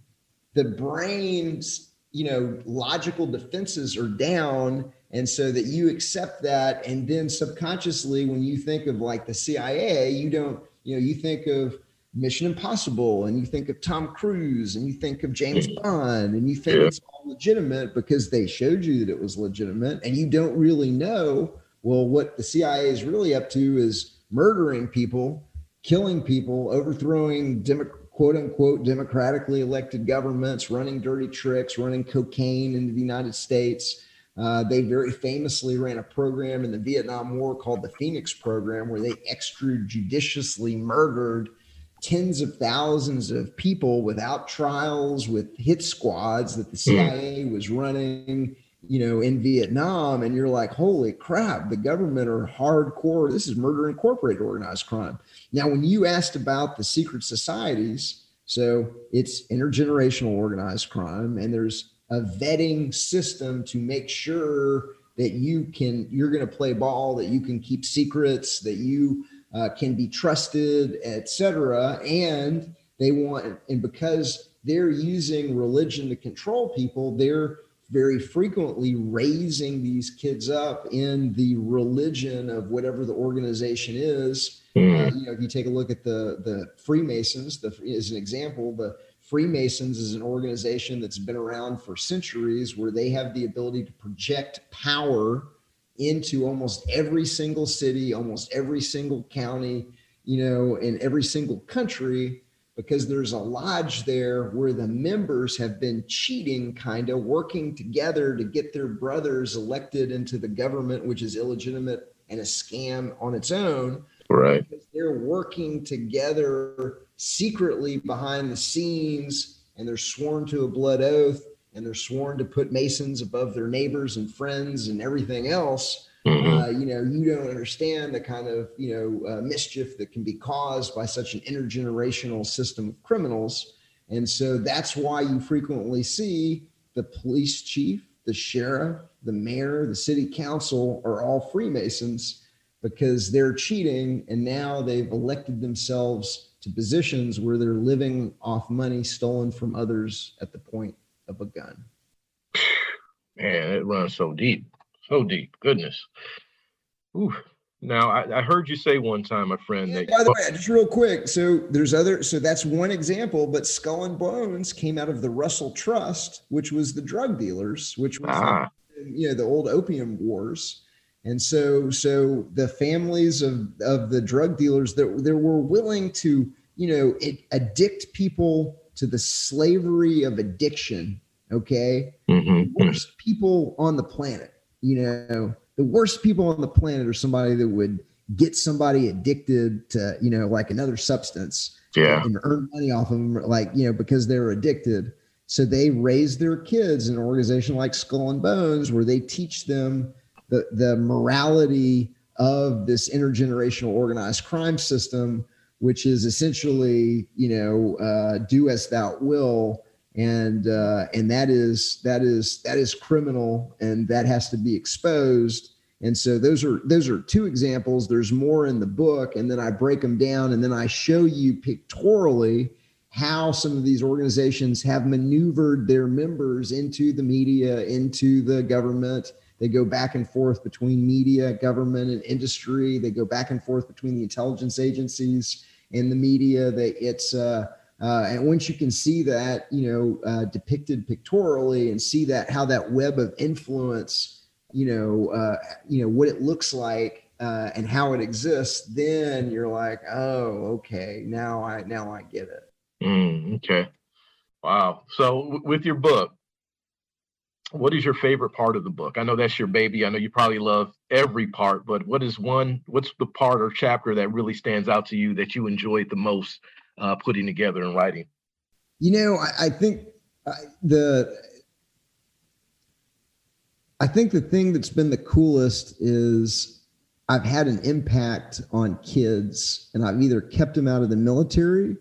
the brain's you know logical defenses are down and so that you accept that and then subconsciously when you think of like the cia you don't you know you think of mission impossible and you think of tom cruise and you think of james mm. bond and you think yeah. it's legitimate because they showed you that it was legitimate and you don't really know well what the cia is really up to is murdering people killing people, overthrowing quote unquote democratically elected governments, running dirty tricks, running cocaine into the United States. Uh, they very famously ran a program in the Vietnam War called the Phoenix Program, where they extrajudiciously murdered tens of thousands of people without trials, with hit squads that the hmm. CIA was running you know, in Vietnam, and you're like, holy crap, the government are hardcore. This is murder incorporated organized crime. Now, when you asked about the secret societies, so it's intergenerational organized crime, and there's a vetting system to make sure that you can you're going to play ball, that you can keep secrets, that you uh, can be trusted, etc. And they want, and because they're using religion to control people, they're very frequently raising these kids up in the religion of whatever the organization is. Mm. Uh, you know, if you take a look at the the Freemasons, the, as an example, the Freemasons is an organization that's been around for centuries, where they have the ability to project power into almost every single city, almost every single county, you know, in every single country because there's a lodge there where the members have been cheating, kind of working together to get their brothers elected into the government, which is illegitimate and a scam on its own. Right. Because they're working together secretly behind the scenes and they're sworn to a blood oath and they're sworn to put Masons above their neighbors and friends and everything else Mm-hmm. Uh, you know, you don't understand the kind of you know uh, mischief that can be caused by such an intergenerational system of criminals, and so that's why you frequently see the police chief, the sheriff, the mayor, the city council are all Freemasons because they're cheating, and now they've elected themselves to positions where they're living off money stolen from others at the point of a gun. Man, it runs so deep so deep. Goodness. Ooh. Now I, I, heard you say one time, my friend. Yeah, that, by the way, just real quick. So there's other. So that's one example. But Skull and Bones came out of the Russell Trust, which was the drug dealers, which was ah. you know the old opium wars. And so, so the families of of the drug dealers that that were willing to, you know, it, addict people to the slavery of addiction. Okay, mm-hmm. worst people on the planet you know, the worst people on the planet are somebody that would get somebody addicted to, you know, like another substance yeah. and earn money off of them, like, you know, because they're addicted. So they raise their kids in an organization like Skull and Bones, where they teach them the, the morality of this intergenerational organized crime system, which is essentially, you know, uh, do as thou will and uh, and that is that is that is criminal, and that has to be exposed. And so those are those are two examples. There's more in the book, and then I break them down, and then I show you pictorially how some of these organizations have maneuvered their members into the media, into the government. They go back and forth between media, government, and industry. They go back and forth between the intelligence agencies and the media. that it's uh, uh, and once you can see that, you know, uh, depicted pictorially and see that how that web of influence, you know, uh, you know what it looks like uh, and how it exists, then you're like, oh, okay, now I now I get it. Mm, okay, wow. So with your book, what is your favorite part of the book? I know that's your baby. I know you probably love every part, but what is one? What's the part or chapter that really stands out to you that you enjoyed the most uh, putting together and writing? You know, I, I think uh, the I think the thing that's been the coolest is I've had an impact on kids, and I've either kept them out of the military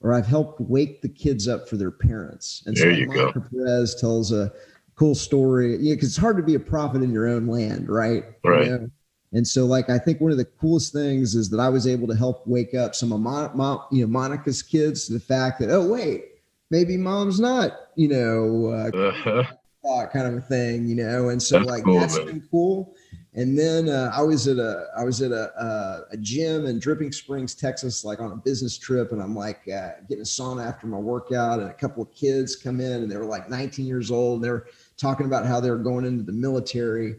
or I've helped wake the kids up for their parents. And there so you Monica go. Perez tells a cool story. Yeah, because it's hard to be a prophet in your own land, right? Right. You know? And so, like, I think one of the coolest things is that I was able to help wake up some of my, you know, Monica's kids to the fact that, oh, wait, maybe mom's not, you know, uh, uh-huh. kind of a thing, you know. And so, that's like, cool, that's man. been cool. And then uh, I was at a I was at a, a, a gym in Dripping Springs, Texas, like on a business trip, and I'm like uh, getting a sauna after my workout, and a couple of kids come in, and they were like 19 years old. They're talking about how they're going into the military,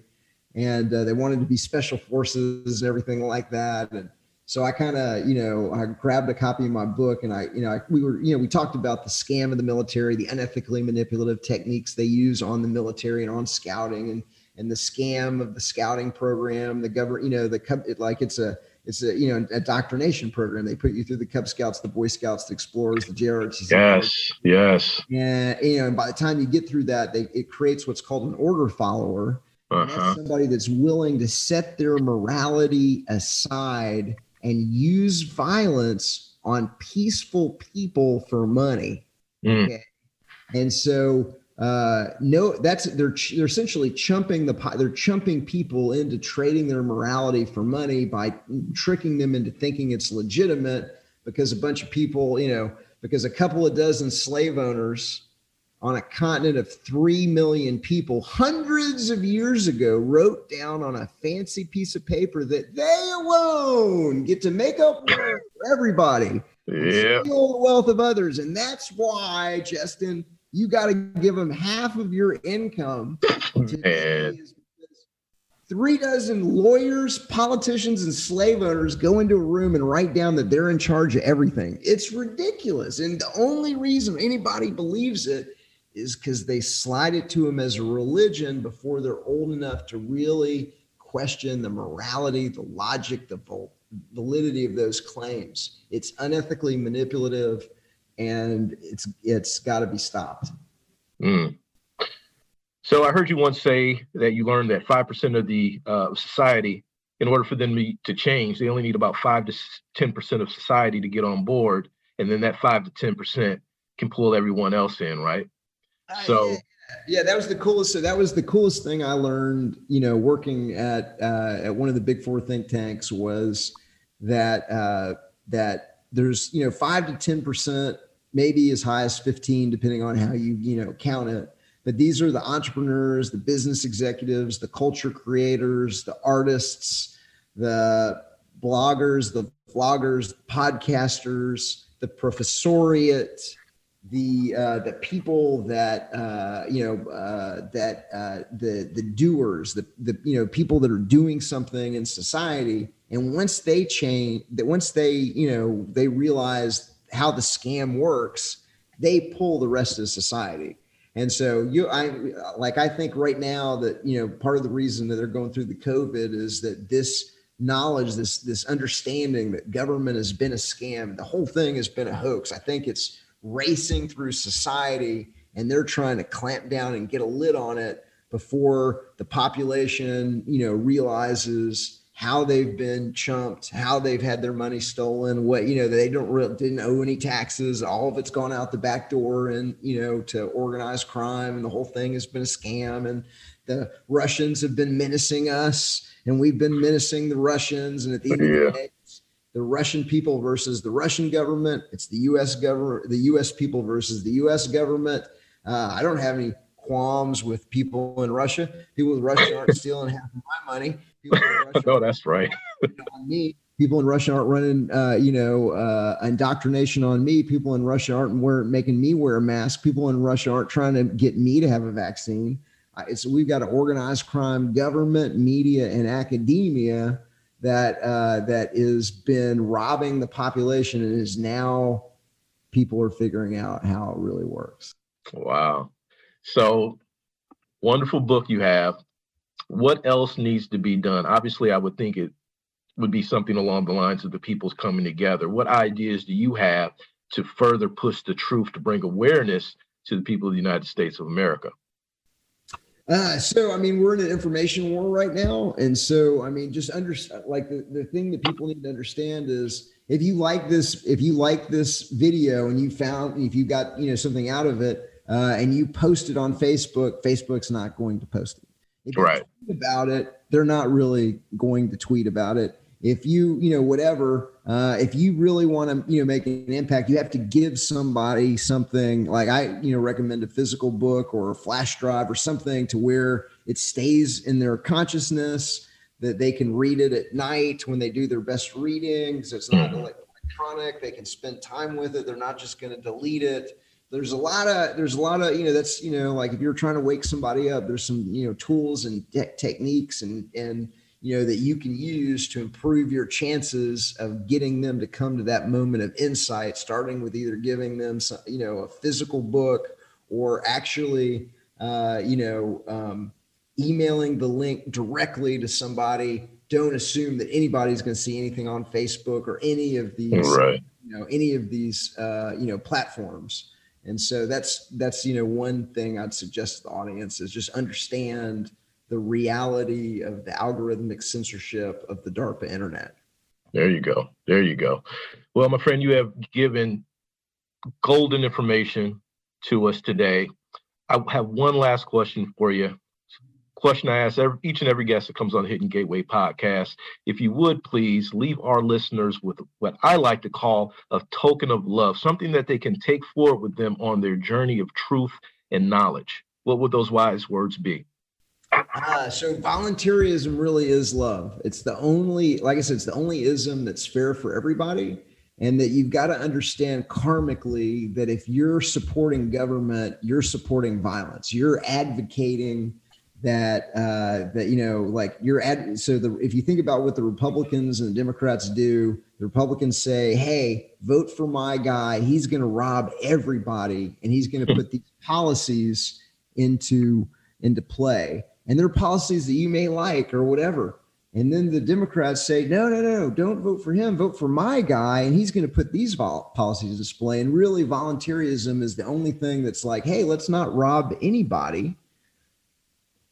and uh, they wanted to be special forces and everything like that. And so I kind of, you know, I grabbed a copy of my book, and I, you know, I, we were, you know, we talked about the scam of the military, the unethically manipulative techniques they use on the military and on scouting, and and the scam of the scouting program, the government, you know, the like it's a it's a you know a indoctrination program. They put you through the Cub Scouts, the Boy Scouts, the Explorers, the JROTC. Yes, yes. And you know, and by the time you get through that, they, it creates what's called an order follower. Uh-huh. somebody that's willing to set their morality aside and use violence on peaceful people for money. Mm. Okay. And so uh, no, that's they're they're essentially chumping the they're chumping people into trading their morality for money by tricking them into thinking it's legitimate because a bunch of people, you know, because a couple of dozen slave owners on a continent of 3 million people hundreds of years ago wrote down on a fancy piece of paper that they alone get to make up for everybody yeah. steal the wealth of others and that's why justin you got to give them half of your income. Three dozen lawyers, politicians, and slave owners go into a room and write down that they're in charge of everything. It's ridiculous. And the only reason anybody believes it is because they slide it to them as a religion before they're old enough to really question the morality, the logic, the validity of those claims. It's unethically manipulative and it's it's got to be stopped. Mm. So I heard you once say that you learned that five percent of the uh, society, in order for them to change, they only need about five to ten percent of society to get on board, and then that five to ten percent can pull everyone else in, right? Uh, so. Yeah, yeah, that was the coolest. So that was the coolest thing I learned. You know, working at uh, at one of the big four think tanks was that uh, that there's you know five to ten percent maybe as high as 15, depending on how you, you know, count it. But these are the entrepreneurs, the business executives, the culture creators, the artists, the bloggers, the vloggers, podcasters, the professoriate, the uh, the people that uh, you know uh, that uh, the the doers, the the you know people that are doing something in society, and once they change, that once they you know they realize how the scam works, they pull the rest of society. And so you, I like, I think right now that, you know, part of the reason that they're going through the COVID is that this knowledge, this, this understanding that government has been a scam, the whole thing has been a hoax. I think it's racing through society and they're trying to clamp down and get a lid on it before the population, you know, realizes how they've been chumped, how they've had their money stolen, what you know they don't really didn't owe any taxes, all of it's gone out the back door, and you know to organized crime, and the whole thing has been a scam, and the Russians have been menacing us, and we've been menacing the Russians, and at the end yeah. of the day, the Russian people versus the Russian government, it's the U.S. government, the U.S. people versus the U.S. government. Uh, I don't have any qualms with people in Russia. People in Russia aren't stealing half of my money. oh, that's right. me, people in Russia aren't running, uh, you know, uh, indoctrination on me. People in Russia aren't wearing, making me wear a mask. People in Russia aren't trying to get me to have a vaccine. It's we've got an organized crime, government, media, and academia that uh, that has been robbing the population and is now people are figuring out how it really works. Wow. So wonderful book you have what else needs to be done? Obviously, I would think it would be something along the lines of the people's coming together. What ideas do you have to further push the truth to bring awareness to the people of the United States of America? Uh, so I mean, we're in an information war right now, and so I mean, just under like the, the thing that people need to understand is if you like this, if you like this video and you found if you got you know something out of it, uh, and you post it on Facebook, Facebook's not going to post it. If you right. tweet about it, they're not really going to tweet about it. If you you know whatever uh, if you really want to you know make an impact you have to give somebody something. Like i you know recommend a physical book or a flash drive or something to where it stays in their consciousness that they can read it at night when they do their best readings. it's not electronic. They can spend time with it. They're not just going to delete it there's a lot of there's a lot of you know that's you know like if you're trying to wake somebody up there's some you know tools and te- techniques and and you know that you can use to improve your chances of getting them to come to that moment of insight starting with either giving them some, you know a physical book or actually uh, you know um, emailing the link directly to somebody don't assume that anybody's going to see anything on facebook or any of these right. you know any of these uh, you know platforms and so that's that's you know one thing i'd suggest to the audience is just understand the reality of the algorithmic censorship of the DARPA internet. There you go. There you go. Well, my friend, you have given golden information to us today. I have one last question for you. Question I ask every, each and every guest that comes on the Hidden Gateway podcast. If you would please leave our listeners with what I like to call a token of love, something that they can take forward with them on their journey of truth and knowledge. What would those wise words be? Uh, so voluntaryism really is love. It's the only, like I said, it's the only ism that's fair for everybody. And that you've got to understand karmically that if you're supporting government, you're supporting violence. You're advocating that uh, that you know, like you're at So the if you think about what the Republicans and the Democrats do, the Republicans say, "Hey, vote for my guy. He's going to rob everybody, and he's going to put these policies into into play." and there are policies that you may like or whatever. And then the Democrats say, no, no, no, don't vote for him. Vote for my guy. And he's going to put these vol- policies in display. And really, voluntaryism is the only thing that's like, hey, let's not rob anybody.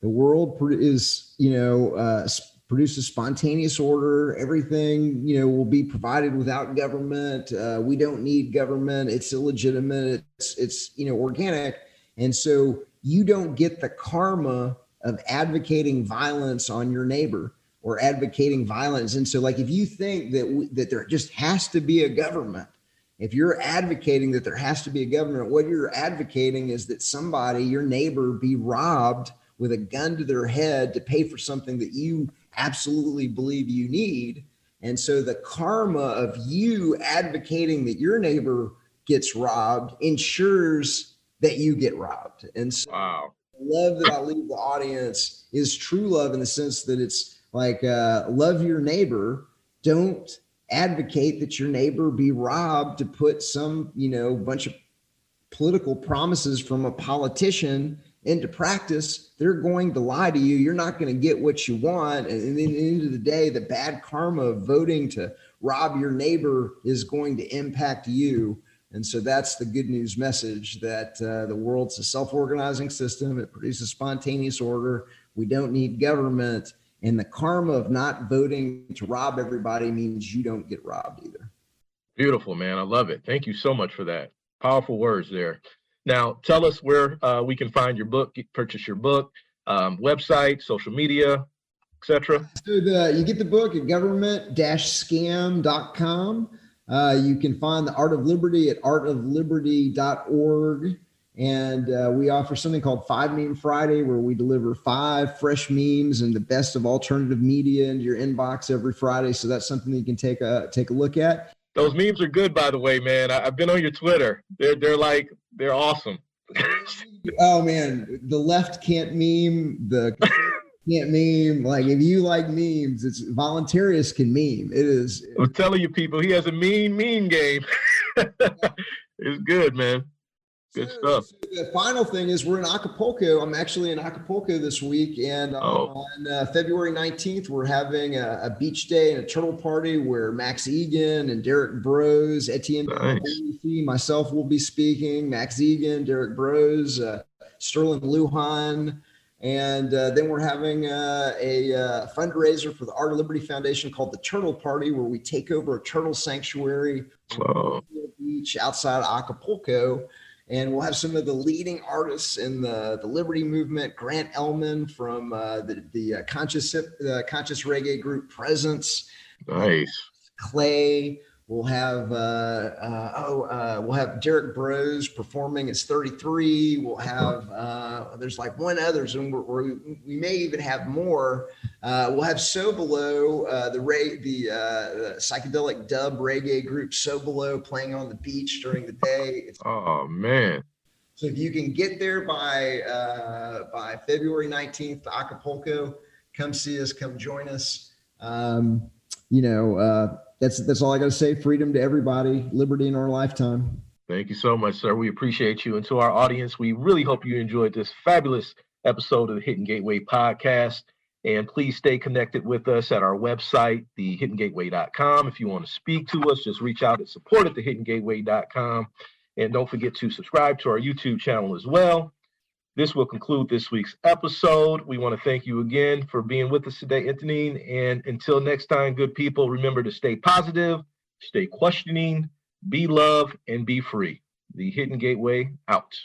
The world is, you know, uh, produces spontaneous order. Everything, you know, will be provided without government. Uh, we don't need government. It's illegitimate. It's, it's, you know, organic. And so you don't get the karma of advocating violence on your neighbor or advocating violence. And so, like, if you think that we, that there just has to be a government, if you're advocating that there has to be a government, what you're advocating is that somebody, your neighbor, be robbed with a gun to their head to pay for something that you absolutely believe you need. And so, the karma of you advocating that your neighbor gets robbed ensures that you get robbed. And so, wow love that I leave the audience is true love in the sense that it's like uh, love your neighbor. Don't advocate that your neighbor be robbed to put some, you know, bunch of political promises from a politician into practice. They're going to lie to you. You're not going to get what you want. And, and at the end of the day, the bad karma of voting to rob your neighbor is going to impact you. And so that's the good news message that uh, the world's a self organizing system. It produces spontaneous order. We don't need government. And the karma of not voting to rob everybody means you don't get robbed either. Beautiful, man. I love it. Thank you so much for that. Powerful words there. Now, tell us where uh, we can find your book, purchase your book, um, website, social media, etc. So the, you get the book at government-scam.com. Uh, you can find the Art of Liberty at artofliberty.org. And uh, we offer something called Five Meme Friday, where we deliver five fresh memes and the best of alternative media into your inbox every Friday. So that's something that you can take a take a look at. Those memes are good, by the way, man. I, have been on your Twitter. They're they're like they're awesome. oh man, the left can't meme. The can't meme. Like if you like memes, it's voluntarists can meme. It is. I'm telling you, people, he has a mean, mean game. it's good, man. Good stuff. The final thing is we're in Acapulco. I'm actually in Acapulco this week, and um, oh. on uh, February 19th, we're having a, a, beach day and a turtle party where Max Egan and Derrick Broze, Etienne, nice. myself will be speaking. Max Egan, Derrick Broze, uh, Sterling Lujan. And uh, then we're having uh, a uh, fundraiser for the Art of Liberty Foundation called the Turtle Party, where we take over a turtle sanctuary oh. beach outside Acapulco. And we'll have some of the leading artists in the, the Liberty movement. Grant Elman from uh, the, the uh, conscious, uh, conscious reggae group Presence. Nice. Clay. We'll have uh, uh, oh uh, we'll have Derrick Broze performing. It's 33. We'll have uh, there's like one others, and we're, we may even have more. Uh, we'll have So Below, uh, the Ray, the psychedelic dub reggae group So Below playing on the beach during the day. It's, oh man! So if you can get there by by February 19th to Acapulco, come see us, come join us. Um, you know that's that's all I got to say. Freedom to everybody, liberty in our lifetime. Thank you so much, sir. We appreciate you. And to our audience, we really hope you enjoyed this fabulous episode of the Hidden Gateway podcast. And please stay connected with us at our website, thehiddengateway.com. If you want to speak to us, just reach out at support at thehiddengateway.com. And don't forget to subscribe to our YouTube channel as well. This will conclude this week's episode. We want to thank you again for being with us today, Anthony. And until next time, good people, remember to stay positive, stay questioning, be love, and be free. The Hidden Gateway out.